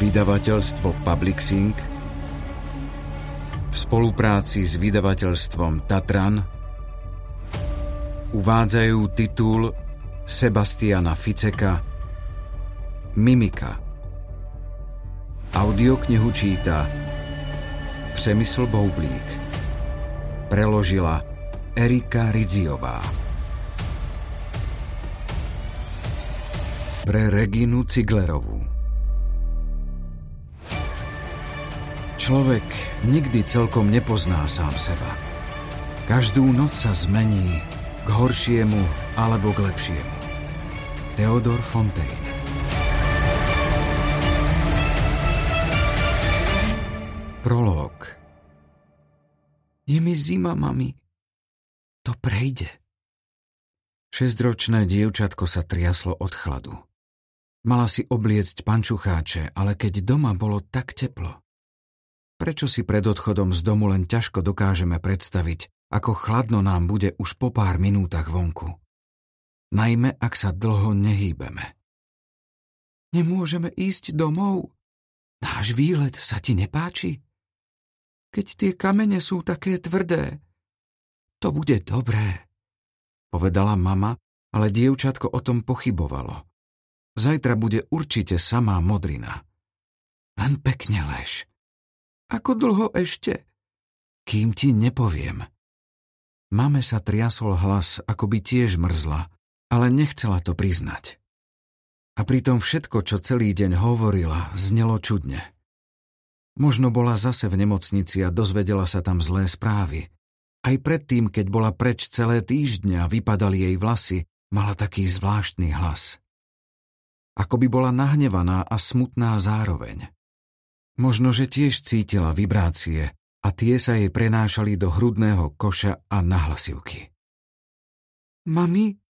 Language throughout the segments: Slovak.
Vydavateľstvo Publixing v spolupráci s vydavateľstvom Tatran uvádzajú titul Sebastiana Ficeka Mimika. Audioknihu číta Přemysl Boublík. Preložila Erika Ridziová. Pre Reginu Ciglerovú. Človek nikdy celkom nepozná sám seba. Každú noc sa zmení k horšiemu alebo k lepšiemu. Theodor Fontaine Prolog Je mi zima, mami. To prejde. Šesťročné dievčatko sa triaslo od chladu. Mala si obliecť pančucháče, ale keď doma bolo tak teplo, Prečo si pred odchodom z domu len ťažko dokážeme predstaviť, ako chladno nám bude už po pár minútach vonku? Najmä, ak sa dlho nehýbeme. Nemôžeme ísť domov? Náš výlet sa ti nepáči? Keď tie kamene sú také tvrdé, to bude dobré, povedala mama, ale dievčatko o tom pochybovalo. Zajtra bude určite samá modrina. Len pekne lež. Ako dlho ešte? Kým ti nepoviem. Mame sa triasol hlas, ako by tiež mrzla, ale nechcela to priznať. A pritom všetko, čo celý deň hovorila, znelo čudne. Možno bola zase v nemocnici a dozvedela sa tam zlé správy. Aj predtým, keď bola preč celé týždňa a vypadali jej vlasy, mala taký zvláštny hlas. Ako by bola nahnevaná a smutná zároveň. Možno, že tiež cítila vibrácie a tie sa jej prenášali do hrudného koša a na hlasivky. Mami?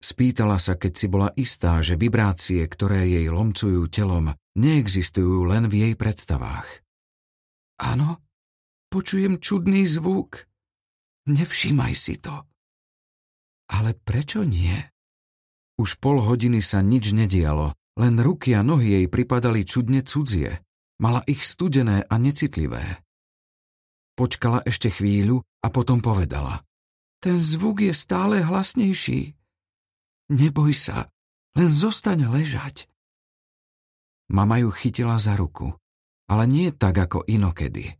Spýtala sa, keď si bola istá, že vibrácie, ktoré jej lomcujú telom, neexistujú len v jej predstavách. Áno, počujem čudný zvuk. Nevšímaj si to. Ale prečo nie? Už pol hodiny sa nič nedialo, len ruky a nohy jej pripadali čudne cudzie. Mala ich studené a necitlivé. Počkala ešte chvíľu a potom povedala. Ten zvuk je stále hlasnejší. Neboj sa, len zostaň ležať. Mama ju chytila za ruku, ale nie tak ako inokedy.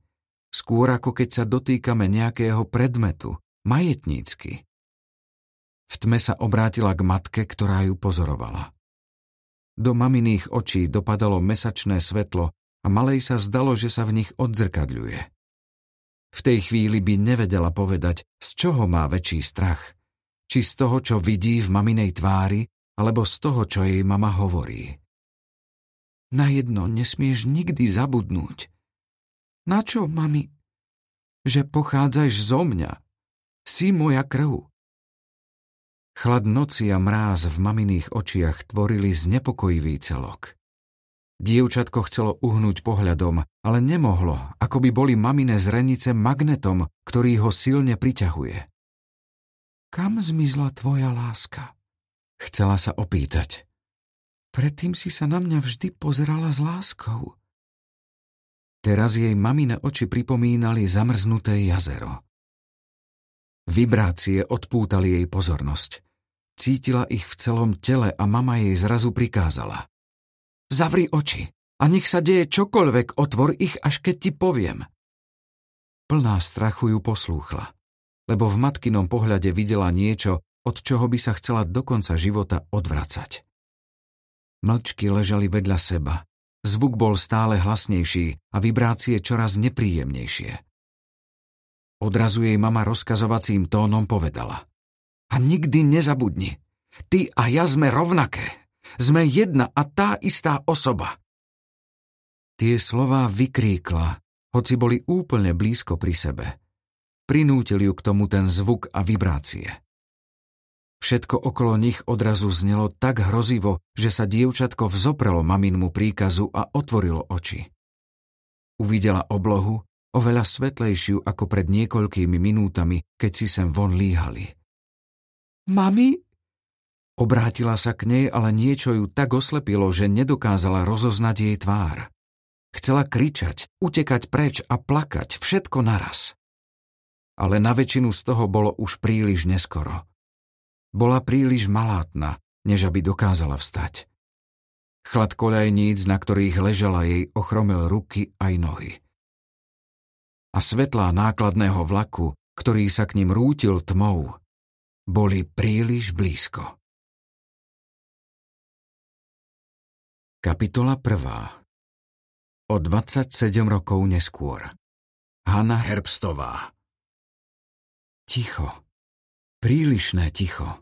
Skôr ako keď sa dotýkame nejakého predmetu, majetnícky. V tme sa obrátila k matke, ktorá ju pozorovala. Do maminých očí dopadalo mesačné svetlo a malej sa zdalo, že sa v nich odzrkadľuje. V tej chvíli by nevedela povedať, z čoho má väčší strach. Či z toho, čo vidí v maminej tvári, alebo z toho, čo jej mama hovorí. Na jedno nesmieš nikdy zabudnúť. Na čo, mami? Že pochádzaš zo mňa. Si moja krv. Chlad noci a mráz v maminých očiach tvorili znepokojivý celok. Dievčatko chcelo uhnúť pohľadom, ale nemohlo, ako by boli mamine zrenice magnetom, ktorý ho silne priťahuje. Kam zmizla tvoja láska? Chcela sa opýtať. Predtým si sa na mňa vždy pozerala s láskou. Teraz jej mamine oči pripomínali zamrznuté jazero. Vibrácie odpútali jej pozornosť. Cítila ich v celom tele a mama jej zrazu prikázala. Zavri oči a nech sa deje čokoľvek, otvor ich, až keď ti poviem. Plná strachu ju poslúchla, lebo v matkinom pohľade videla niečo, od čoho by sa chcela do konca života odvracať. Mlčky ležali vedľa seba. Zvuk bol stále hlasnejší a vibrácie čoraz nepríjemnejšie. Odrazu jej mama rozkazovacím tónom povedala. A nikdy nezabudni, ty a ja sme rovnaké. Sme jedna a tá istá osoba. Tie slová vykríkla, hoci boli úplne blízko pri sebe. Prinútil ju k tomu ten zvuk a vibrácie. Všetko okolo nich odrazu znelo tak hrozivo, že sa dievčatko vzoprelo maminmu príkazu a otvorilo oči. Uvidela oblohu, oveľa svetlejšiu ako pred niekoľkými minútami, keď si sem von líhali. Mami? Obrátila sa k nej, ale niečo ju tak oslepilo, že nedokázala rozoznať jej tvár. Chcela kričať, utekať preč a plakať, všetko naraz. Ale na väčšinu z toho bolo už príliš neskoro. Bola príliš malátna, než aby dokázala vstať. Chlad koľajníc, na ktorých ležela jej, ochromil ruky aj nohy. A svetlá nákladného vlaku, ktorý sa k ním rútil tmou, boli príliš blízko. Kapitola 1. O 27 rokov neskôr. Hanna Herbstová. Ticho. Prílišné ticho.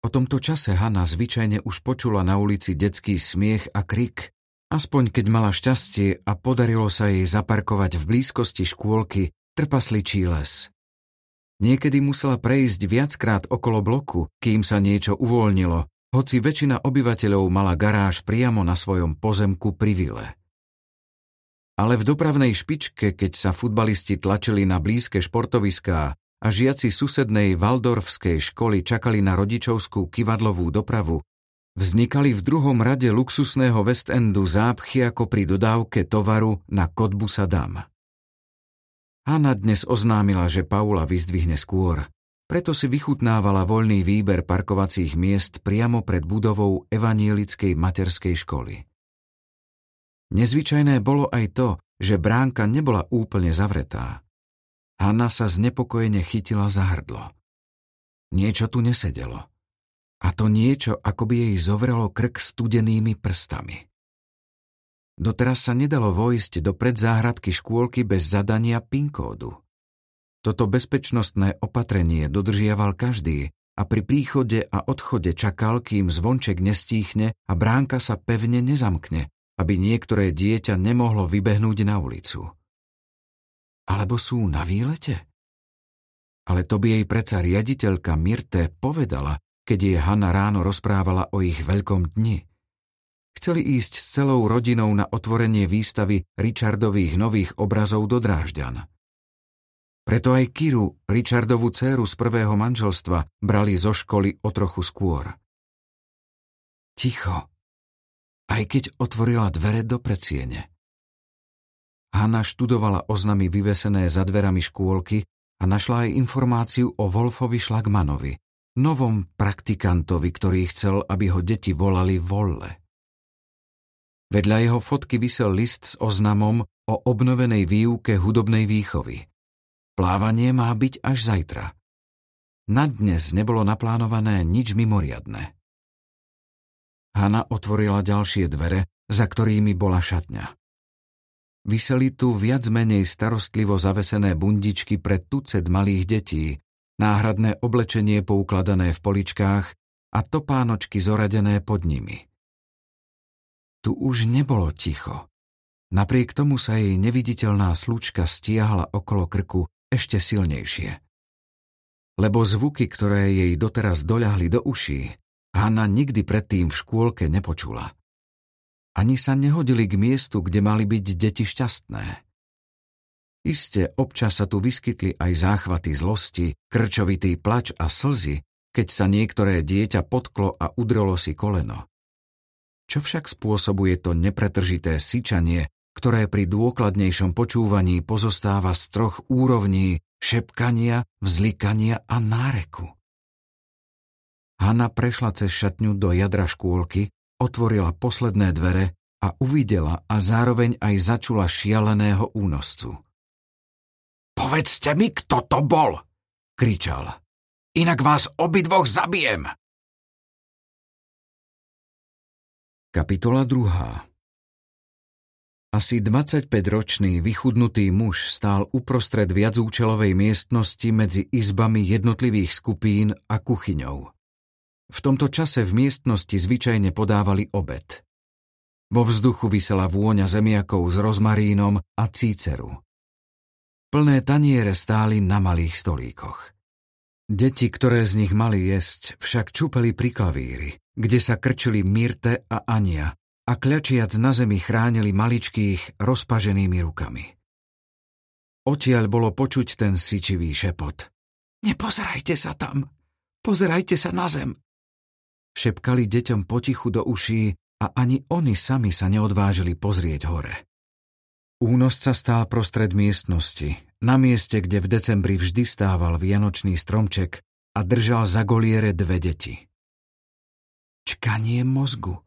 O tomto čase Hanna zvyčajne už počula na ulici detský smiech a krik, aspoň keď mala šťastie a podarilo sa jej zaparkovať v blízkosti škôlky trpasličí les. Niekedy musela prejsť viackrát okolo bloku, kým sa niečo uvoľnilo, hoci väčšina obyvateľov mala garáž priamo na svojom pozemku pri vile. Ale v dopravnej špičke, keď sa futbalisti tlačili na blízke športoviská a žiaci susednej Waldorfskej školy čakali na rodičovskú kivadlovú dopravu, vznikali v druhom rade luxusného West Endu zápchy ako pri dodávke tovaru na Kotbusa Dam. Hanna dnes oznámila, že Paula vyzdvihne skôr – preto si vychutnávala voľný výber parkovacích miest priamo pred budovou evanielickej materskej školy. Nezvyčajné bolo aj to, že bránka nebola úplne zavretá. Hanna sa znepokojene chytila za hrdlo. Niečo tu nesedelo. A to niečo, ako by jej zovrelo krk studenými prstami. Doteraz sa nedalo vojsť do predzáhradky škôlky bez zadania PIN kódu. Toto bezpečnostné opatrenie dodržiaval každý a pri príchode a odchode čakal, kým zvonček nestíchne a bránka sa pevne nezamkne, aby niektoré dieťa nemohlo vybehnúť na ulicu. Alebo sú na výlete? Ale to by jej preca riaditeľka Mirte povedala, keď jej Hanna ráno rozprávala o ich veľkom dni. Chceli ísť s celou rodinou na otvorenie výstavy Richardových nových obrazov do Drážďan. Preto aj Kiru, Richardovú dceru z prvého manželstva, brali zo školy o trochu skôr. Ticho, aj keď otvorila dvere do predsiene. Hanna študovala oznamy vyvesené za dverami škôlky a našla aj informáciu o Wolfovi Šlagmanovi, novom praktikantovi, ktorý chcel, aby ho deti volali Volle. Vedľa jeho fotky vysel list s oznamom o obnovenej výuke hudobnej výchovy. Plávanie má byť až zajtra. Na dnes nebolo naplánované nič mimoriadne. Hanna otvorila ďalšie dvere, za ktorými bola šatňa. Vyseli tu viac menej starostlivo zavesené bundičky pre tucet malých detí, náhradné oblečenie poukladané v poličkách a topánočky zoradené pod nimi. Tu už nebolo ticho. Napriek tomu sa jej neviditeľná slučka stiahla okolo krku ešte silnejšie. Lebo zvuky, ktoré jej doteraz doľahli do uší, Hanna nikdy predtým v škôlke nepočula. Ani sa nehodili k miestu, kde mali byť deti šťastné. Iste občas sa tu vyskytli aj záchvaty zlosti, krčovitý plač a slzy, keď sa niektoré dieťa potklo a udrolo si koleno. Čo však spôsobuje to nepretržité syčanie, ktoré pri dôkladnejšom počúvaní pozostáva z troch úrovní šepkania, vzlikania a náreku. Hanna prešla cez šatňu do jadra škôlky, otvorila posledné dvere a uvidela a zároveň aj začula šialeného únoscu. Povedzte mi, kto to bol, kričal. Inak vás obidvoch zabijem. Kapitola 2. Asi 25-ročný vychudnutý muž stál uprostred viacúčelovej miestnosti medzi izbami jednotlivých skupín a kuchyňou. V tomto čase v miestnosti zvyčajne podávali obed. Vo vzduchu vysela vôňa zemiakov s rozmarínom a cíceru. Plné taniere stáli na malých stolíkoch. Deti, ktoré z nich mali jesť, však čupeli pri klavíri, kde sa krčili Mirte a Ania, a kľačiac na zemi chránili maličkých rozpaženými rukami. Odtiaľ bolo počuť ten sičivý šepot. Nepozerajte sa tam! Pozerajte sa na zem! Šepkali deťom potichu do uší a ani oni sami sa neodvážili pozrieť hore. Únosca stál prostred miestnosti, na mieste, kde v decembri vždy stával vianočný stromček a držal za goliere dve deti. Čkanie mozgu.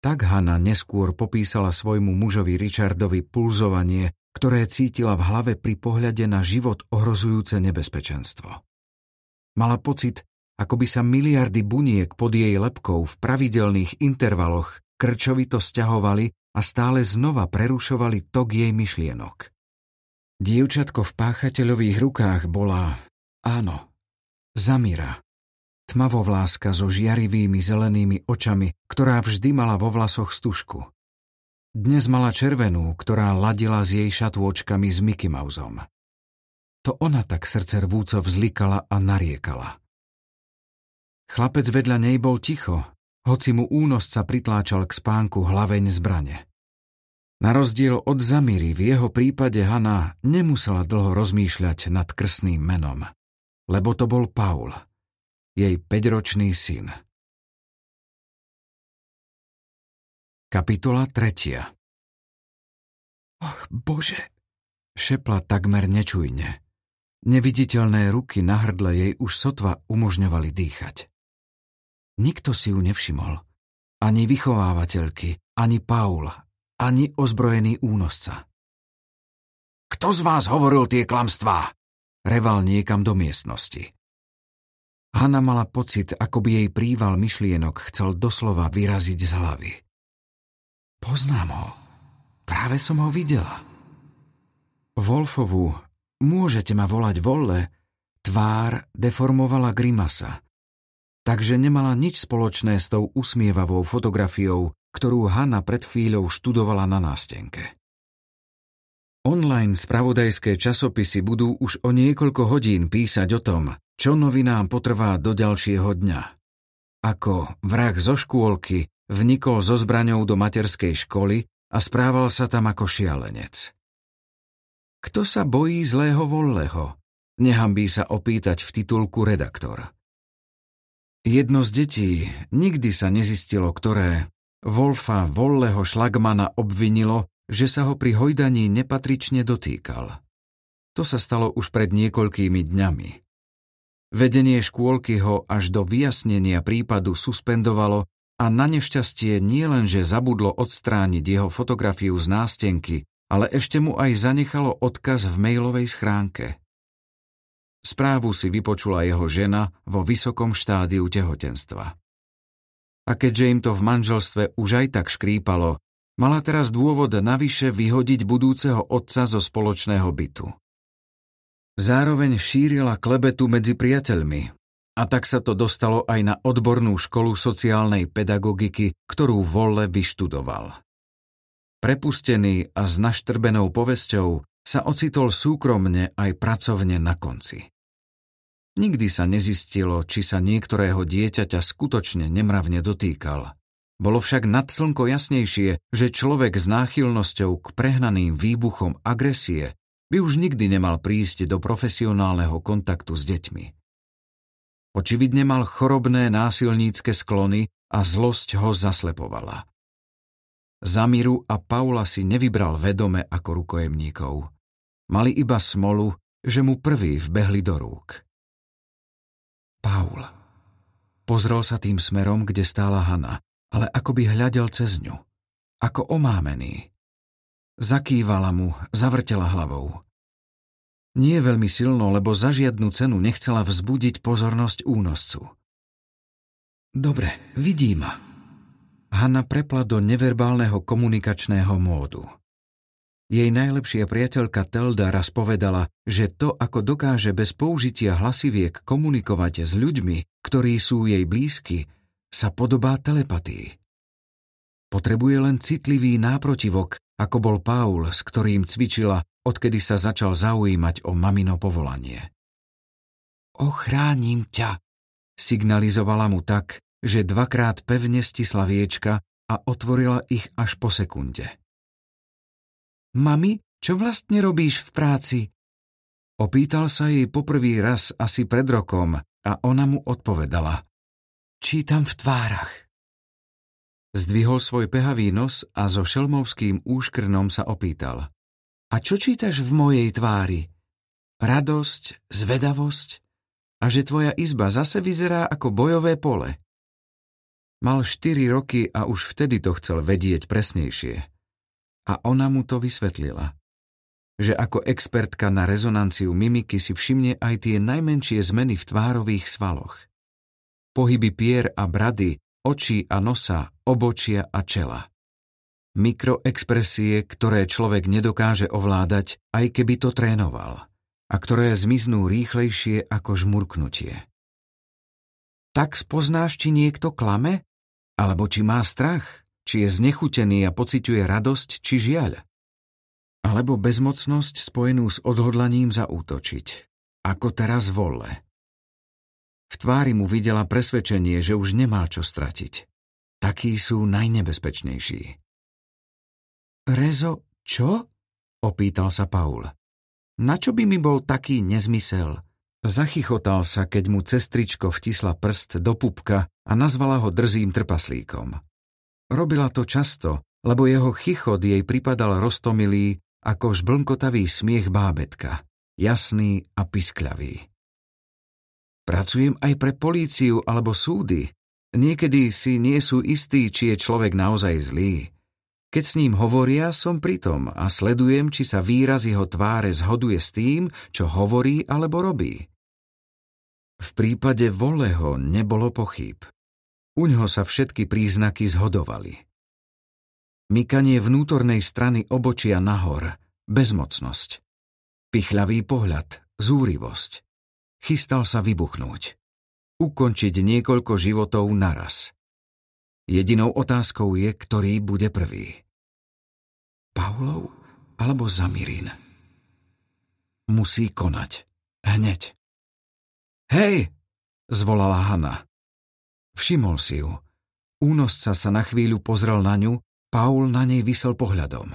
Tak Hanna neskôr popísala svojmu mužovi Richardovi pulzovanie, ktoré cítila v hlave pri pohľade na život ohrozujúce nebezpečenstvo. Mala pocit, ako by sa miliardy buniek pod jej lepkou v pravidelných intervaloch krčovito stiahovali a stále znova prerušovali tok jej myšlienok. Dievčatko v páchateľových rukách bola, áno, Zamira. Tmavovláska so žiarivými zelenými očami, ktorá vždy mala vo vlasoch stužku. Dnes mala červenú, ktorá ladila s jej šatôčkami s Mickey Mouseom. To ona tak srdce rvúco vzlikala a nariekala. Chlapec vedľa nej bol ticho, hoci mu únosca pritláčal k spánku hlaveň zbrane. Na rozdiel od Zamíry v jeho prípade Hanna nemusela dlho rozmýšľať nad krsným menom, lebo to bol Paul, jej päťročný syn. Kapitola 3 Och, Bože! Šepla takmer nečujne. Neviditeľné ruky na hrdle jej už sotva umožňovali dýchať. Nikto si ju nevšimol. Ani vychovávateľky, ani Paul, ani ozbrojený únosca. Kto z vás hovoril tie klamstvá? Reval niekam do miestnosti. Hanna mala pocit, ako by jej príval myšlienok chcel doslova vyraziť z hlavy. Poznám ho. Práve som ho videla. Wolfovu, môžete ma volať Volle, tvár deformovala grimasa. Takže nemala nič spoločné s tou usmievavou fotografiou, ktorú Hanna pred chvíľou študovala na nástenke. Online spravodajské časopisy budú už o niekoľko hodín písať o tom, čo novinám potrvá do ďalšieho dňa. Ako vrah zo škôlky Vnikol so zbraňou do materskej školy a správal sa tam ako šialenec. Kto sa bojí zlého volleho? Nehambí sa opýtať v titulku redaktor. Jedno z detí, nikdy sa nezistilo, ktoré, Wolfa Volleho Šlagmana obvinilo, že sa ho pri hojdaní nepatrične dotýkal. To sa stalo už pred niekoľkými dňami. Vedenie škôlky ho až do vyjasnenia prípadu suspendovalo a na nešťastie nie len, že zabudlo odstrániť jeho fotografiu z nástenky, ale ešte mu aj zanechalo odkaz v mailovej schránke. Správu si vypočula jeho žena vo vysokom štádiu tehotenstva. A keďže im to v manželstve už aj tak škrípalo, mala teraz dôvod navyše vyhodiť budúceho otca zo spoločného bytu. Zároveň šírila klebetu medzi priateľmi, a tak sa to dostalo aj na odbornú školu sociálnej pedagogiky, ktorú Volle vyštudoval. Prepustený a s naštrbenou povesťou sa ocitol súkromne aj pracovne na konci. Nikdy sa nezistilo, či sa niektorého dieťaťa skutočne nemravne dotýkal. Bolo však nad slnko jasnejšie, že človek s náchylnosťou k prehnaným výbuchom agresie by už nikdy nemal prísť do profesionálneho kontaktu s deťmi. Očividne mal chorobné násilnícke sklony a zlosť ho zaslepovala. Zamiru a Paula si nevybral vedome ako rukojemníkov. Mali iba smolu, že mu prvý vbehli do rúk. Paul. Pozrel sa tým smerom, kde stála Hanna, ale ako by hľadel cez ňu. Ako omámený. Zakývala mu, zavrtela hlavou. Nie veľmi silno, lebo za žiadnu cenu nechcela vzbudiť pozornosť únoscu. Dobre, vidí ma. Hanna prepla do neverbálneho komunikačného módu. Jej najlepšia priateľka Telda raz povedala, že to, ako dokáže bez použitia hlasiviek komunikovať s ľuďmi, ktorí sú jej blízky, sa podobá telepatii. Potrebuje len citlivý náprotivok, ako bol Paul, s ktorým cvičila odkedy sa začal zaujímať o mamino povolanie. Ochránim ťa, signalizovala mu tak, že dvakrát pevne stisla viečka a otvorila ich až po sekunde. Mami, čo vlastne robíš v práci? Opýtal sa jej poprvý raz asi pred rokom a ona mu odpovedala. Čítam v tvárach. Zdvihol svoj pehavý nos a so šelmovským úškrnom sa opýtal. A čo čítaš v mojej tvári? Radosť, zvedavosť? A že tvoja izba zase vyzerá ako bojové pole. Mal štyri roky a už vtedy to chcel vedieť presnejšie. A ona mu to vysvetlila. Že ako expertka na rezonanciu mimiky si všimne aj tie najmenšie zmeny v tvárových svaloch. Pohyby pier a brady, očí a nosa, obočia a čela. Mikroexpresie, ktoré človek nedokáže ovládať, aj keby to trénoval, a ktoré zmiznú rýchlejšie ako žmurknutie. Tak spoznáš, či niekto klame? Alebo či má strach? Či je znechutený a pociťuje radosť, či žiaľ? Alebo bezmocnosť spojenú s odhodlaním zaútočiť, ako teraz volle. V tvári mu videla presvedčenie, že už nemá čo stratiť. Takí sú najnebezpečnejší. Rezo, čo? Opýtal sa Paul. Na čo by mi bol taký nezmysel? Zachychotal sa, keď mu cestričko vtisla prst do pupka a nazvala ho drzým trpaslíkom. Robila to často, lebo jeho chichot jej pripadal roztomilý ako žblnkotavý smiech bábetka, jasný a piskľavý. Pracujem aj pre políciu alebo súdy, Niekedy si nie sú istí, či je človek naozaj zlý. Keď s ním hovoria, som pritom a sledujem, či sa výraz jeho tváre zhoduje s tým, čo hovorí alebo robí. V prípade Voleho nebolo pochyb. Uňho sa všetky príznaky zhodovali. Mykanie vnútornej strany obočia nahor, bezmocnosť. Pichľavý pohľad, zúrivosť. Chystal sa vybuchnúť ukončiť niekoľko životov naraz. Jedinou otázkou je, ktorý bude prvý. Paulov alebo Zamirín? Musí konať. Hneď. Hej! zvolala Hanna. Všimol si ju. Únosca sa na chvíľu pozrel na ňu, Paul na nej vysel pohľadom.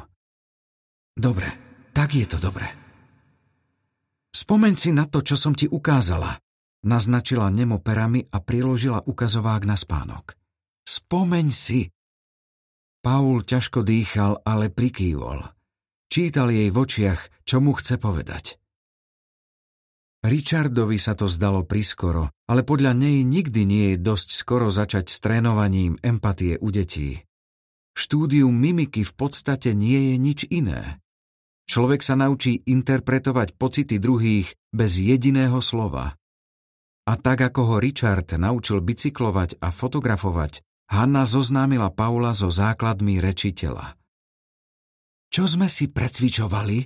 Dobre, tak je to dobre. Spomeň si na to, čo som ti ukázala. Naznačila nemo perami a priložila ukazovák na spánok. Spomeň si! Paul ťažko dýchal, ale prikývol. Čítal jej v očiach, čo mu chce povedať. Richardovi sa to zdalo priskoro, ale podľa nej nikdy nie je dosť skoro začať s trénovaním empatie u detí. Štúdium mimiky v podstate nie je nič iné. Človek sa naučí interpretovať pocity druhých bez jediného slova. A tak ako ho Richard naučil bicyklovať a fotografovať, Hanna zoznámila Paula so základmi reči tela. Čo sme si precvičovali?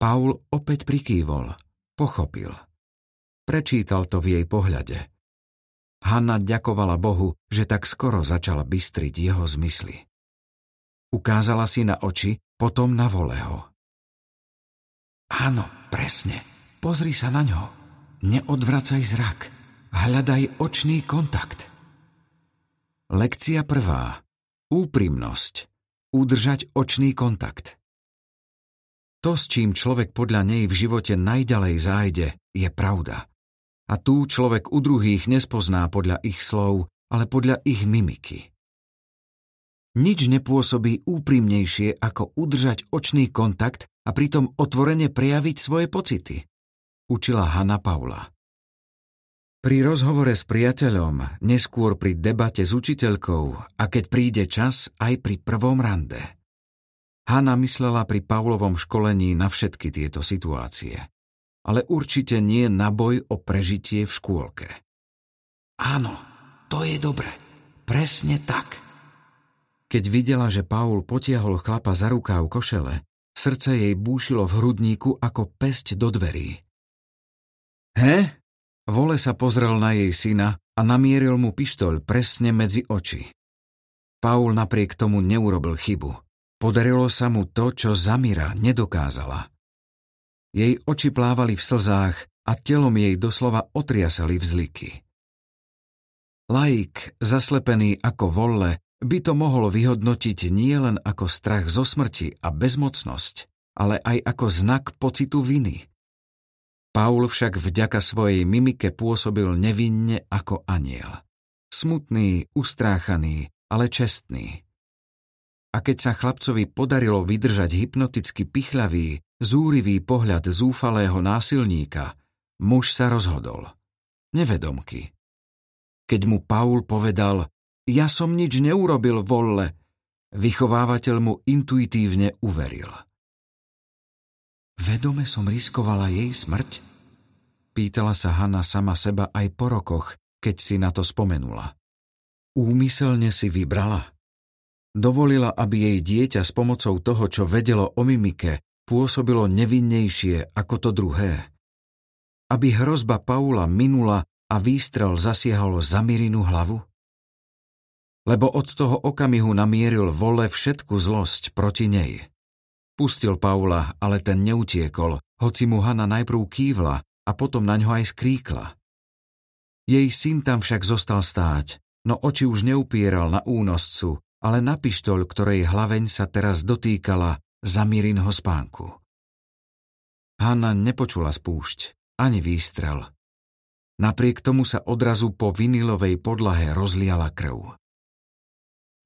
Paul opäť prikývol. Pochopil. Prečítal to v jej pohľade. Hanna ďakovala Bohu, že tak skoro začala bystriť jeho zmysly. Ukázala si na oči, potom na voleho. Áno, presne. Pozri sa na ňo. Neodvracaj zrak. Hľadaj očný kontakt. Lekcia prvá. Úprimnosť. Udržať očný kontakt. To, s čím človek podľa nej v živote najďalej zájde, je pravda. A tu človek u druhých nespozná podľa ich slov, ale podľa ich mimiky. Nič nepôsobí úprimnejšie, ako udržať očný kontakt a pritom otvorene prejaviť svoje pocity učila Hanna Paula. Pri rozhovore s priateľom, neskôr pri debate s učiteľkou a keď príde čas aj pri prvom rande. Hanna myslela pri Paulovom školení na všetky tieto situácie, ale určite nie na boj o prežitie v škôlke. Áno, to je dobre. Presne tak. Keď videla, že Paul potiahol chlapa za rukáv košele, srdce jej búšilo v hrudníku ako pesť do dverí. He? Vole sa pozrel na jej syna a namieril mu pištoľ presne medzi oči. Paul napriek tomu neurobil chybu. Podarilo sa mu to, čo Zamira nedokázala. Jej oči plávali v slzách a telom jej doslova otriasali vzliky. Laik, zaslepený ako volle, by to mohol vyhodnotiť nielen ako strach zo smrti a bezmocnosť, ale aj ako znak pocitu viny. Paul však vďaka svojej mimike pôsobil nevinne ako aniel. Smutný, ustráchaný, ale čestný. A keď sa chlapcovi podarilo vydržať hypnoticky pichľavý, zúrivý pohľad zúfalého násilníka, muž sa rozhodol. Nevedomky. Keď mu Paul povedal, ja som nič neurobil, volle, vychovávateľ mu intuitívne uveril. Vedome som riskovala jej smrť? Pýtala sa Hanna sama seba aj po rokoch, keď si na to spomenula. Úmyselne si vybrala. Dovolila, aby jej dieťa s pomocou toho, čo vedelo o mimike, pôsobilo nevinnejšie ako to druhé. Aby hrozba Paula minula a výstrel zasiahol za Mirinu hlavu? Lebo od toho okamihu namieril vole všetku zlosť proti nej. Pustil Paula, ale ten neutiekol, hoci mu Hanna najprv kývla a potom na ňo aj skríkla. Jej syn tam však zostal stáť, no oči už neupieral na únoscu, ale na pištoľ, ktorej hlaveň sa teraz dotýkala Zamírinho spánku. Hanna nepočula spúšť, ani výstrel. Napriek tomu sa odrazu po vinilovej podlahe rozliala krv.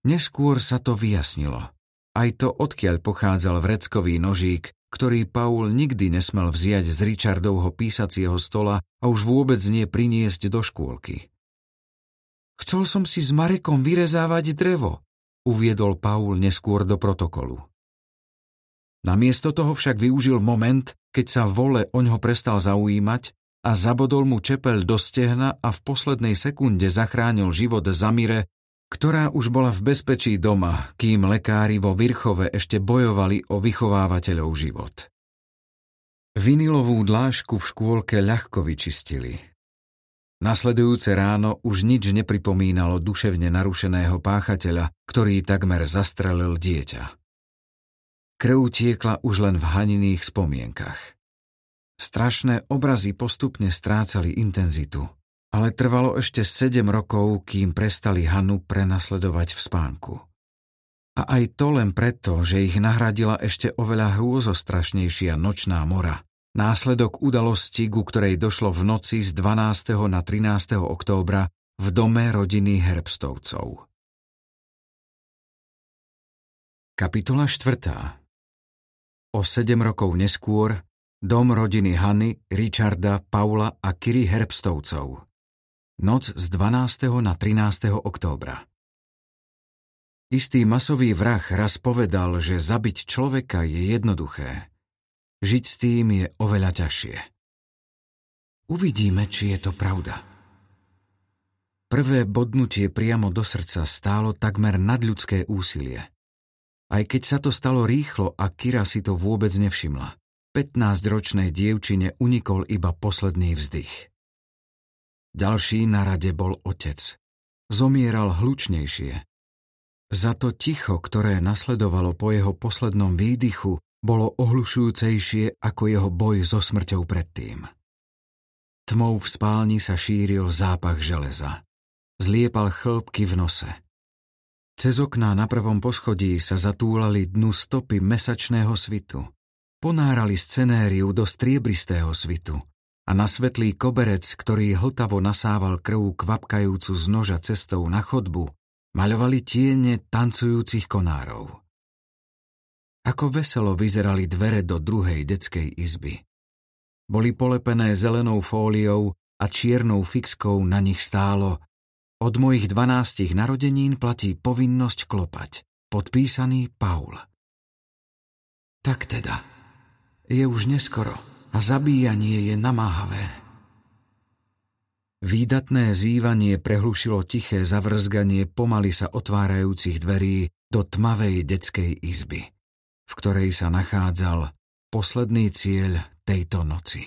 Neskôr sa to vyjasnilo. Aj to, odkiaľ pochádzal vreckový nožík, ktorý Paul nikdy nesmel vziať z Richardovho písacieho stola a už vôbec nie priniesť do škôlky. Chcel som si s Marekom vyrezávať drevo, uviedol Paul neskôr do protokolu. Namiesto toho však využil moment, keď sa vole oňho prestal zaujímať a zabodol mu čepel do stehna a v poslednej sekunde zachránil život Zamire, ktorá už bola v bezpečí doma, kým lekári vo Virchove ešte bojovali o vychovávateľov život. Vinilovú dlážku v škôlke ľahko vyčistili. Nasledujúce ráno už nič nepripomínalo duševne narušeného páchateľa, ktorý takmer zastrelil dieťa. Krv tiekla už len v haniných spomienkach. Strašné obrazy postupne strácali intenzitu – ale trvalo ešte sedem rokov, kým prestali Hanu prenasledovať v spánku. A aj to len preto, že ich nahradila ešte oveľa hrôzostrašnejšia nočná mora. Následok udalosti, ku ktorej došlo v noci z 12. na 13. októbra v dome rodiny Herbstovcov. Kapitola 4. O sedem rokov neskôr dom rodiny Hany, Richarda, Paula a Kiri Herbstovcov. Noc z 12. na 13. októbra. Istý masový vrah raz povedal, že zabiť človeka je jednoduché. Žiť s tým je oveľa ťažšie. Uvidíme, či je to pravda. Prvé bodnutie priamo do srdca stálo takmer nadľudské úsilie. Aj keď sa to stalo rýchlo a Kira si to vôbec nevšimla. 15-ročnej dievčine unikol iba posledný vzdych. Ďalší na rade bol otec. Zomieral hlučnejšie. Za to ticho, ktoré nasledovalo po jeho poslednom výdychu, bolo ohlušujúcejšie ako jeho boj so smrťou predtým. Tmou v spálni sa šíril zápach železa. Zliepal chlpky v nose. Cez okná na prvom poschodí sa zatúlali dnu stopy mesačného svitu. Ponárali scenériu do striebristého svitu – a na svetlý koberec, ktorý hltavo nasával krv kvapkajúcu z noža cestou na chodbu, maľovali tiene tancujúcich konárov. Ako veselo vyzerali dvere do druhej detskej izby. Boli polepené zelenou fóliou a čiernou fixkou na nich stálo Od mojich dvanástich narodenín platí povinnosť klopať. Podpísaný Paul. Tak teda, je už neskoro a zabíjanie je namáhavé. Výdatné zývanie prehlušilo tiché zavrzganie pomaly sa otvárajúcich dverí do tmavej detskej izby, v ktorej sa nachádzal posledný cieľ tejto noci.